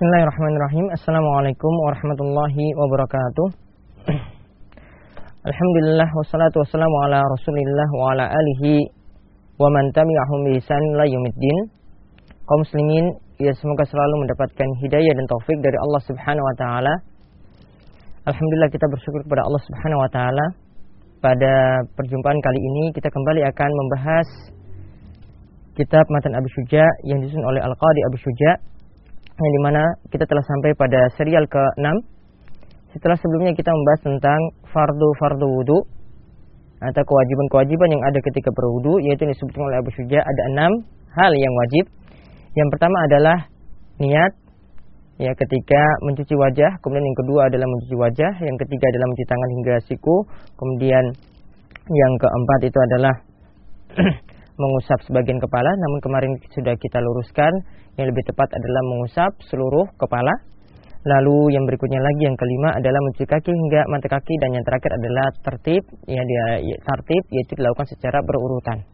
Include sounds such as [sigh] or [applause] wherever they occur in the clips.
Bismillahirrahmanirrahim. Assalamualaikum warahmatullahi wabarakatuh. [clears throat] Alhamdulillah wassalatu wassalamu ala Rasulillah wa ala alihi wa man tabi'ahum bi ihsan. Kaum muslimin, ya semoga selalu mendapatkan hidayah dan taufik dari Allah Subhanahu wa taala. Alhamdulillah kita bersyukur kepada Allah Subhanahu wa taala. Pada perjumpaan kali ini kita kembali akan membahas kitab Matan Abu Syuja yang disusun oleh Al-Qadi Abu Syuja yang di mana kita telah sampai pada serial ke-6 setelah sebelumnya kita membahas tentang fardu-fardu wudhu atau kewajiban-kewajiban yang ada ketika berwudhu yaitu yang disebutkan oleh Abu Syuja ada enam hal yang wajib. Yang pertama adalah niat ya ketika mencuci wajah kemudian yang kedua adalah mencuci wajah yang ketiga adalah mencuci tangan hingga siku kemudian yang keempat itu adalah [clears throat] mengusap sebagian kepala namun kemarin sudah kita luruskan. Yang lebih tepat adalah mengusap seluruh kepala. Lalu yang berikutnya lagi yang kelima adalah mencuci kaki hingga mata kaki dan yang terakhir adalah tertib ya dia ya, tertib yaitu dilakukan secara berurutan.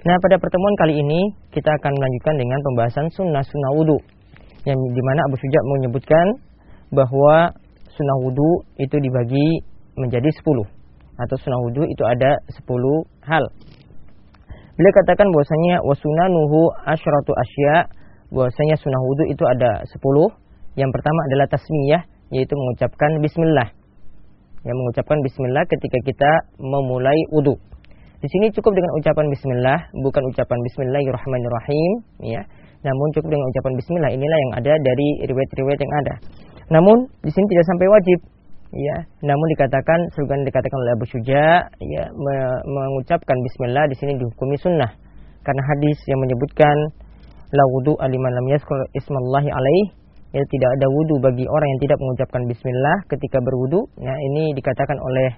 Nah pada pertemuan kali ini kita akan melanjutkan dengan pembahasan sunnah sunnah wudhu yang di mana Abu Suja menyebutkan bahwa sunnah wudhu itu dibagi menjadi 10 atau sunnah wudhu itu ada 10 hal Beliau katakan bahwasanya wasunanuhu asyratu asya, bahwasanya sunnah wudu itu ada 10. Yang pertama adalah tasmiyah, yaitu mengucapkan bismillah. Yang mengucapkan bismillah ketika kita memulai wudu. Di sini cukup dengan ucapan bismillah, bukan ucapan bismillahirrahmanirrahim, ya. Namun cukup dengan ucapan bismillah inilah yang ada dari riwayat-riwayat yang ada. Namun di sini tidak sampai wajib, ya namun dikatakan sebagaimana dikatakan oleh Abu Syuja ya me mengucapkan bismillah di sini dihukumi sunnah. Karena hadis yang menyebutkan la wudu aliman lam yazkur ismallahi alaih ya tidak ada wudu bagi orang yang tidak mengucapkan bismillah ketika berwudu. Ya ini dikatakan oleh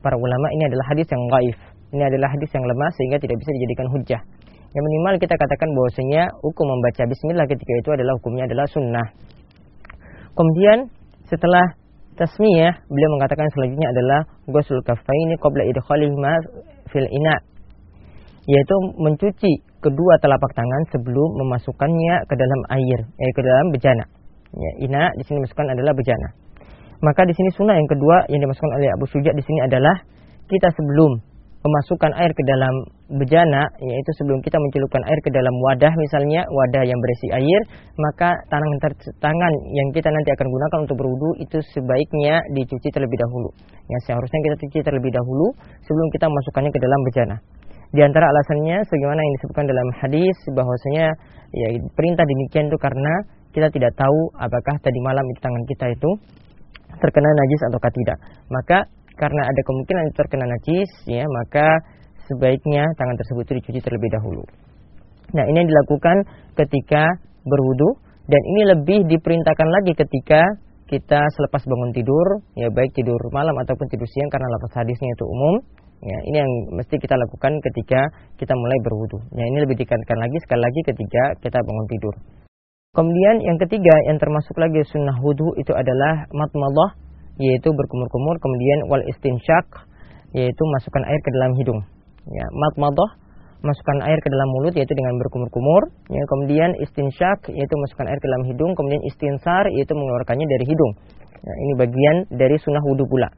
para ulama ini adalah hadis yang gaif ini adalah hadis yang lemah sehingga tidak bisa dijadikan hujah yang minimal kita katakan bahwasanya hukum membaca bismillah ketika itu adalah hukumnya adalah sunnah. Kemudian setelah tasmiyah beliau mengatakan selanjutnya adalah ghusl kaffaini qabla idkhalihima fil ina yaitu mencuci kedua telapak tangan sebelum memasukkannya ke dalam air eh, ke dalam bejana. Ya ina di sini masukkan adalah bejana. Maka di sini sunnah yang kedua yang dimasukkan oleh Abu Suja di sini adalah kita sebelum memasukkan air ke dalam bejana yaitu sebelum kita mencelupkan air ke dalam wadah misalnya wadah yang berisi air maka tangan tangan yang kita nanti akan gunakan untuk berwudu itu sebaiknya dicuci terlebih dahulu. Ya seharusnya kita cuci terlebih dahulu sebelum kita memasukkannya ke dalam bejana. Di antara alasannya sebagaimana yang disebutkan dalam hadis bahwasanya ya perintah demikian itu karena kita tidak tahu apakah tadi malam itu tangan kita itu terkena najis ataukah tidak. Maka karena ada kemungkinan terkena najis ya maka sebaiknya tangan tersebut itu dicuci terlebih dahulu. Nah, ini yang dilakukan ketika berwudu dan ini lebih diperintahkan lagi ketika kita selepas bangun tidur, ya baik tidur malam ataupun tidur siang karena lafaz hadisnya itu umum. Ya, ini yang mesti kita lakukan ketika kita mulai berwudu. Ya, ini lebih ditekankan lagi sekali lagi ketika kita bangun tidur. Kemudian yang ketiga yang termasuk lagi sunnah wudu itu adalah matmadah yaitu berkumur-kumur kemudian wal istinsyak yaitu masukkan air ke dalam hidung. Ya matmadah masukkan air ke dalam mulut yaitu dengan berkumur-kumur. Ya kemudian istinsyak yaitu masukkan air ke dalam hidung. Kemudian istinsar yaitu mengeluarkannya dari hidung. Ya, ini bagian dari sunnah wudhu pula.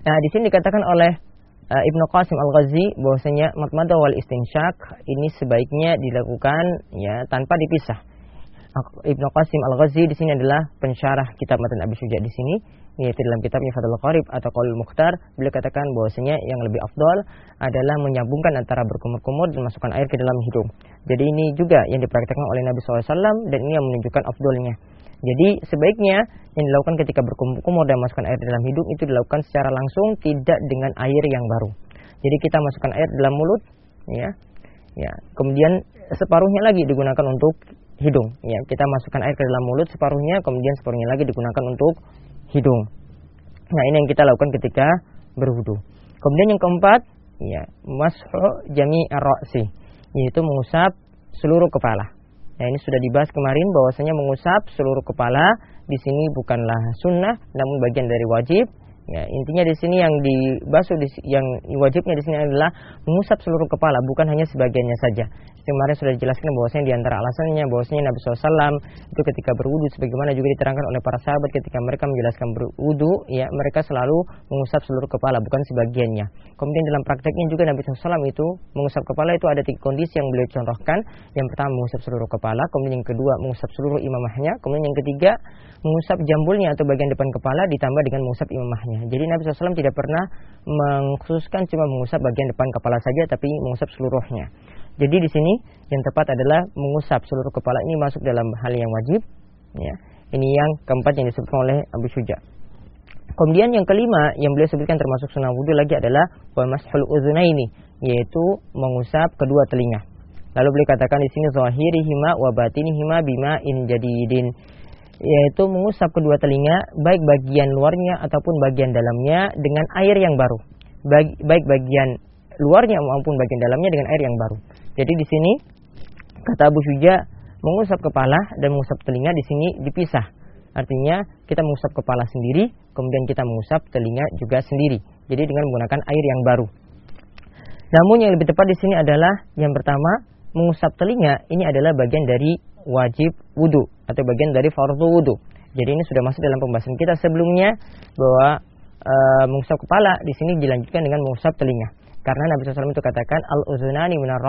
Nah di sini dikatakan oleh uh, Ibnu Qasim Al-Ghazi bahwasanya matmadah wal istinsyak ini sebaiknya dilakukan ya tanpa dipisah Ibnu Qasim Al-Ghazi di sini adalah pensyarah kitab Matan Abi Syuja di sini yaitu dalam kitabnya Fadl Qarib atau Qaul Mukhtar beliau katakan bahwasanya yang lebih afdol adalah menyambungkan antara berkumur-kumur dan masukkan air ke dalam hidung. Jadi ini juga yang dipraktikkan oleh Nabi SAW dan ini yang menunjukkan afdolnya. Jadi sebaiknya yang dilakukan ketika berkumur-kumur dan masukkan air ke dalam hidung itu dilakukan secara langsung tidak dengan air yang baru. Jadi kita masukkan air dalam mulut ya. Ya, kemudian separuhnya lagi digunakan untuk hidung. Ya, kita masukkan air ke dalam mulut separuhnya, kemudian separuhnya lagi digunakan untuk hidung. Nah, ini yang kita lakukan ketika berwudu. Kemudian yang keempat, ya, mashu jami ar-ra'si, yaitu mengusap seluruh kepala. Nah, ini sudah dibahas kemarin bahwasanya mengusap seluruh kepala di sini bukanlah sunnah namun bagian dari wajib Ya, intinya di sini yang dibasuh di, yang wajibnya di sini adalah mengusap seluruh kepala, bukan hanya sebagiannya saja. Kemarin sudah dijelaskan bahwasanya di antara alasannya bahwasanya Nabi SAW itu ketika berwudu sebagaimana juga diterangkan oleh para sahabat ketika mereka menjelaskan berwudu, ya mereka selalu mengusap seluruh kepala, bukan sebagiannya. Kemudian dalam prakteknya juga Nabi SAW itu mengusap kepala itu ada tiga kondisi yang beliau contohkan. Yang pertama mengusap seluruh kepala, kemudian yang kedua mengusap seluruh imamahnya, kemudian yang ketiga mengusap jambulnya atau bagian depan kepala ditambah dengan mengusap imamahnya. Jadi Nabi SAW tidak pernah mengkhususkan cuma mengusap bagian depan kepala saja, tapi mengusap seluruhnya. Jadi di sini yang tepat adalah mengusap seluruh kepala ini masuk dalam hal yang wajib. Ya. Ini yang keempat yang disebutkan oleh Abu Syuja. Kemudian yang kelima yang beliau sebutkan termasuk sunnah wudhu lagi adalah wa mashul ini yaitu mengusap kedua telinga. Lalu beliau katakan di sini zahirihima wa batinihima bima in jadidin yaitu mengusap kedua telinga baik bagian luarnya ataupun bagian dalamnya dengan air yang baru. Baik, bagian luarnya maupun bagian dalamnya dengan air yang baru. Jadi di sini kata Abu Syuja mengusap kepala dan mengusap telinga di sini dipisah. Artinya kita mengusap kepala sendiri, kemudian kita mengusap telinga juga sendiri. Jadi dengan menggunakan air yang baru. Namun yang lebih tepat di sini adalah yang pertama mengusap telinga ini adalah bagian dari wajib wudhu atau bagian dari fardu wudhu. Jadi ini sudah masuk dalam pembahasan kita sebelumnya bahwa e, mengusap kepala di sini dilanjutkan dengan mengusap telinga. Karena Nabi SAW itu katakan al uzunani minar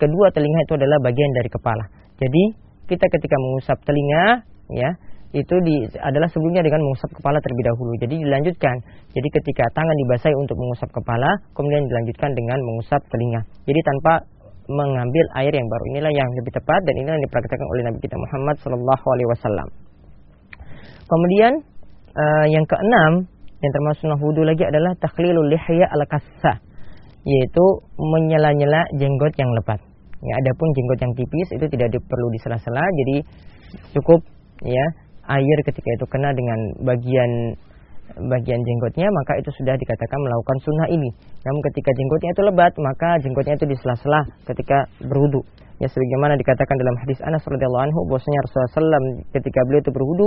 kedua telinga itu adalah bagian dari kepala. Jadi kita ketika mengusap telinga ya itu di, adalah sebelumnya dengan mengusap kepala terlebih dahulu. Jadi dilanjutkan. Jadi ketika tangan dibasahi untuk mengusap kepala, kemudian dilanjutkan dengan mengusap telinga. Jadi tanpa mengambil air yang baru. Inilah yang lebih tepat dan inilah yang dipraktikkan oleh Nabi kita Muhammad Sallallahu Alaihi Wasallam. Kemudian uh, yang keenam yang termasuk sunnah lagi adalah takhlilul lihya al kassa yaitu menyela-nyela jenggot yang lebat. Ya, adapun jenggot yang tipis itu tidak perlu disela-sela, jadi cukup ya air ketika itu kena dengan bagian bagian jenggotnya maka itu sudah dikatakan melakukan sunnah ini. Namun ketika jenggotnya itu lebat maka jenggotnya itu disela-sela ketika berwudu. Ya sebagaimana dikatakan dalam hadis Anas radhiyallahu anhu bahwasanya Rasulullah SAW ketika beliau itu berwudu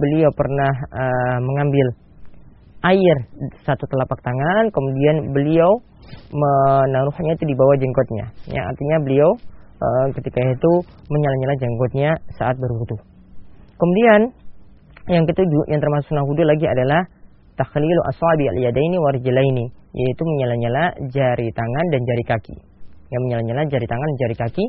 beliau pernah uh, mengambil air satu telapak tangan kemudian beliau menaruhnya itu di bawah jenggotnya. Ya artinya beliau uh, ketika itu menyala-nyala jenggotnya saat berwudu. Kemudian yang ketujuh yang termasuk sunnah wudu lagi adalah takhlilu asabi al-yadaini wa rijlaini yaitu menyala-nyala jari tangan dan jari kaki. Yang menyala-nyala jari tangan dan jari kaki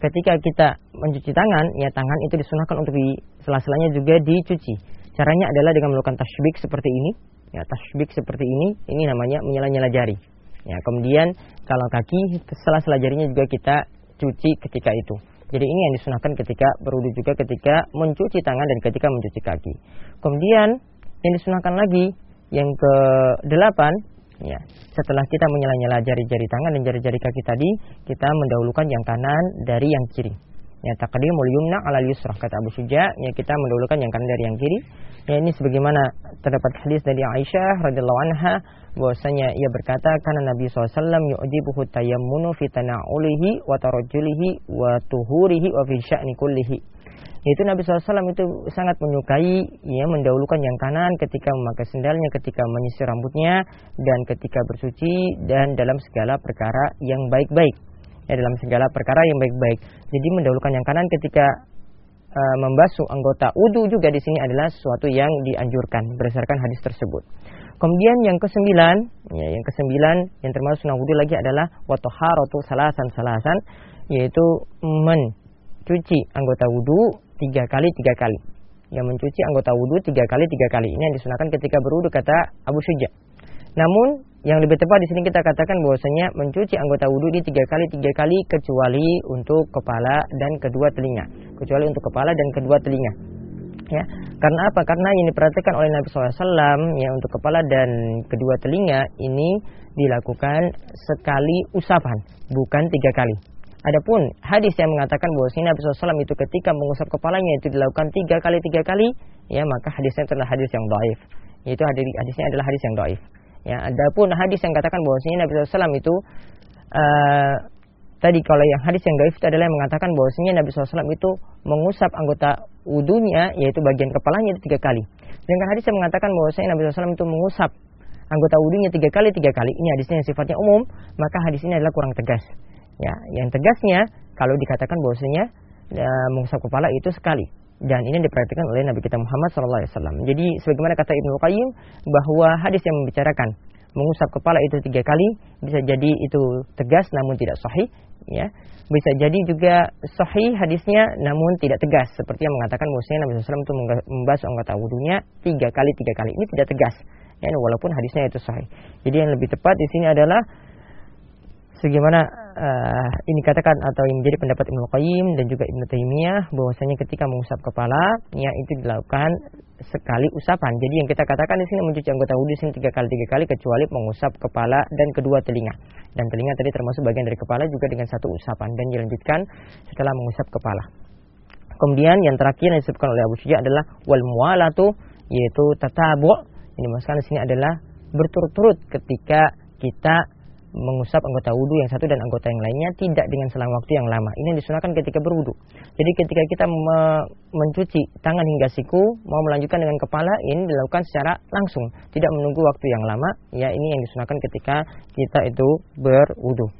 ketika kita mencuci tangan ya tangan itu disunahkan untuk di sela-selanya juga dicuci. Caranya adalah dengan melakukan tasbik seperti ini. Ya, tasbik seperti ini ini namanya menyala-nyala jari. Ya, kemudian kalau kaki sela-sela jarinya juga kita cuci ketika itu. Jadi ini yang disunahkan ketika berwudu juga ketika mencuci tangan dan ketika mencuci kaki. Kemudian yang disunahkan lagi yang ke delapan, ya, setelah kita menyela-nyela jari-jari tangan dan jari-jari kaki tadi, kita mendahulukan yang kanan dari yang kiri. Ya, taqdimul yumna ala yusrah kata Abu Suja, ya kita mendahulukan yang kanan dari yang kiri. Ya ini sebagaimana terdapat hadis dari Aisyah radhiyallahu anha bahwasanya ia berkata karena Nabi SAW yu'jibuhu tayammunu fi tana'ulihi wa tarajjulihi wa tuhurihi kullihi yaitu Nabi SAW itu sangat menyukai ya mendahulukan yang kanan ketika memakai sendalnya, ketika menyisir rambutnya, dan ketika bersuci dan dalam segala perkara yang baik-baik. Ya dalam segala perkara yang baik-baik. Jadi mendahulukan yang kanan ketika uh, membasuh anggota wudhu juga di sini adalah sesuatu yang dianjurkan berdasarkan hadis tersebut. Kemudian yang kesembilan, ya, yang kesembilan yang termasuk sunnah wudhu lagi adalah watoharatu salasan salasan, yaitu mencuci anggota wudhu tiga kali tiga kali. Yang mencuci anggota wudhu tiga kali tiga kali. Ini yang disunahkan ketika berwudhu kata Abu Syuja. Namun yang lebih tepat di sini kita katakan bahwasanya mencuci anggota wudhu ini tiga kali tiga kali kecuali untuk kepala dan kedua telinga. Kecuali untuk kepala dan kedua telinga. Ya, karena apa? Karena ini diperhatikan oleh Nabi SAW ya untuk kepala dan kedua telinga ini dilakukan sekali usapan, bukan tiga kali. Adapun hadis yang mengatakan bahwa Nabi SAW itu ketika mengusap kepalanya itu dilakukan tiga kali tiga kali, ya maka hadisnya adalah hadis yang doif. Itu hadisnya adalah hadis yang doif. Ya, adapun hadis yang katakan bahwa Nabi SAW itu uh, tadi kalau yang hadis yang doif itu adalah yang mengatakan bahwa Nabi SAW itu mengusap anggota wudhunya yaitu bagian kepalanya itu tiga kali. Sedangkan hadis yang mengatakan bahwasanya Nabi SAW itu mengusap anggota wudhunya tiga kali tiga kali. Ini hadisnya yang sifatnya umum, maka hadis ini adalah kurang tegas. Ya, yang tegasnya kalau dikatakan bahwasanya ya, mengusap kepala itu sekali. Dan ini diperhatikan oleh Nabi kita Muhammad SAW. Jadi sebagaimana kata Ibnu Qayyim bahwa hadis yang membicarakan mengusap kepala itu tiga kali bisa jadi itu tegas namun tidak sahih ya. Bisa jadi juga sahih hadisnya namun tidak tegas. Seperti yang mengatakan bahwasanya Nabi SAW itu membahas anggota wudhunya tiga kali tiga kali. Ini tidak tegas ya walaupun hadisnya itu sahih. Jadi yang lebih tepat di sini adalah sebagaimana uh, ini katakan atau yang menjadi pendapat Ibnu Qayyim dan juga Ibnu Taimiyah bahwasanya ketika mengusap kepala ya itu dilakukan sekali usapan. Jadi yang kita katakan di sini mencuci anggota wudhu sini tiga kali tiga kali kecuali mengusap kepala dan kedua telinga. Dan telinga tadi termasuk bagian dari kepala juga dengan satu usapan dan dilanjutkan setelah mengusap kepala. Kemudian yang terakhir yang disebutkan oleh Abu Syuja adalah wal mualatu yaitu tatabu. Ini maksudnya di sini adalah berturut-turut ketika kita mengusap anggota wudhu yang satu dan anggota yang lainnya tidak dengan selang waktu yang lama. Ini disunahkan ketika berwudhu. Jadi ketika kita me mencuci tangan hingga siku, mau melanjutkan dengan kepala, ini dilakukan secara langsung, tidak menunggu waktu yang lama. Ya, ini yang disunahkan ketika kita itu berwudhu.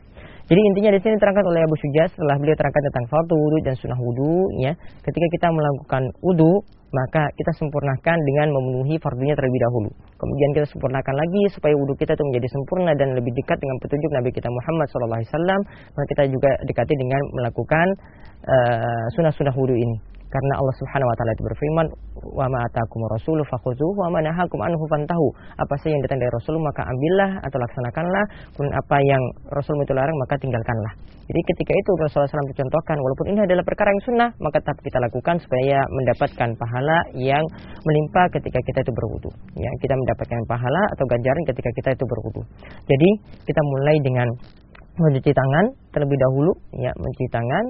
Jadi intinya di sini terangkat oleh Abu Syuja setelah beliau terangkan tentang fardu wudhu dan sunnah wudhu, ya, ketika kita melakukan wudhu, maka kita sempurnakan dengan memenuhi fardunya terlebih dahulu. Kemudian kita sempurnakan lagi supaya wudhu kita itu menjadi sempurna dan lebih dekat dengan petunjuk Nabi kita Muhammad SAW. Maka kita juga dekati dengan melakukan uh, sunnah-sunnah wudhu ini. Karena Allah Subhanahu wa taala itu berfirman, "Wa ma atakum rasulu fakhuzuhu wa ma nahakum anhu fantahu." Apa saja yang datang dari Rasul maka ambillah atau laksanakanlah, kemudian apa yang Rasul itu larang maka tinggalkanlah. Jadi ketika itu Rasulullah SAW dicontohkan, walaupun ini adalah perkara yang sunnah, maka tetap kita lakukan supaya mendapatkan pahala yang melimpa ketika kita itu berwudu. Ya, kita mendapatkan pahala atau ganjaran ketika kita itu berwudu. Jadi kita mulai dengan mencuci tangan terlebih dahulu, ya mencuci tangan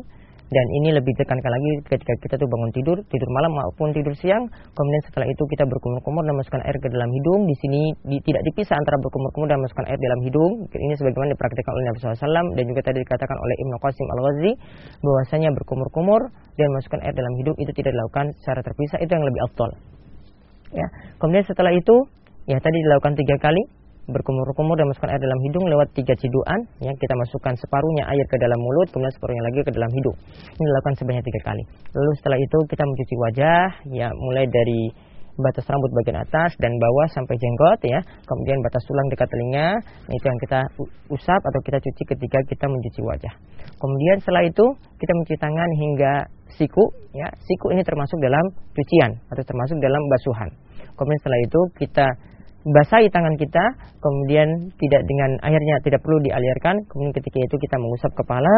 dan ini lebih tekankan lagi ketika kita tuh bangun tidur, tidur malam maupun tidur siang. Kemudian setelah itu kita berkumur-kumur dan masukkan air ke dalam hidung. Di sini di, tidak dipisah antara berkumur-kumur dan masukkan air dalam hidung. Ini sebagaimana dipraktikkan oleh Nabi SAW dan juga tadi dikatakan oleh Ibnu Qasim Al-Ghazi bahwasanya berkumur-kumur dan masukkan air dalam hidung itu tidak dilakukan secara terpisah. Itu yang lebih afdol. Ya. Kemudian setelah itu ya tadi dilakukan tiga kali berkumur-kumur dan masukkan air dalam hidung lewat tiga ciduan. Ya kita masukkan separuhnya air ke dalam mulut kemudian separuhnya lagi ke dalam hidung. Ini dilakukan sebanyak tiga kali. Lalu setelah itu kita mencuci wajah ya mulai dari batas rambut bagian atas dan bawah sampai jenggot ya. Kemudian batas tulang dekat telinga itu yang kita usap atau kita cuci ketika kita mencuci wajah. Kemudian setelah itu kita mencuci tangan hingga siku ya. Siku ini termasuk dalam cucian atau termasuk dalam basuhan. Kemudian setelah itu kita basahi tangan kita, kemudian tidak dengan airnya tidak perlu dialirkan, kemudian ketika itu kita mengusap kepala,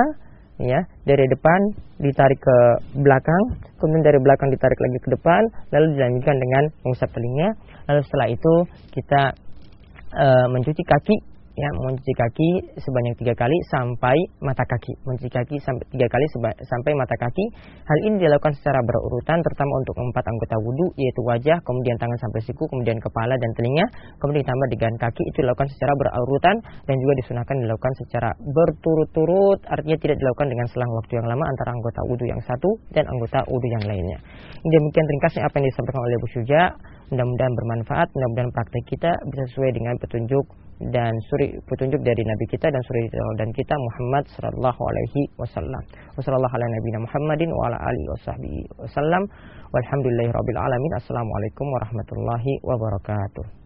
ya dari depan ditarik ke belakang, kemudian dari belakang ditarik lagi ke depan, lalu dilanjutkan dengan mengusap telinga, lalu setelah itu kita uh, mencuci kaki ya mencuci kaki sebanyak tiga kali sampai mata kaki. Mencuci kaki sampai tiga kali sampai mata kaki. Hal ini dilakukan secara berurutan terutama untuk empat anggota wudhu yaitu wajah kemudian tangan sampai siku kemudian kepala dan telinga kemudian ditambah dengan kaki. Itu dilakukan secara berurutan dan juga disunahkan dilakukan secara berturut-turut. Artinya tidak dilakukan dengan selang waktu yang lama antara anggota wudhu yang satu dan anggota wudhu yang lainnya. Demikian ringkasnya apa yang disampaikan oleh Bu Syuja. Mudah-mudahan bermanfaat. Mudah-mudahan praktek kita bisa sesuai dengan petunjuk dan suri petunjuk dari nabi kita dan suri dan kita Muhammad sallallahu alaihi wasallam. Wassallallahu ala nabiyina Muhammadin wa ala alihi wasahbihi wasallam. Walhamdulillahirabbil alamin. Assalamualaikum warahmatullahi wabarakatuh.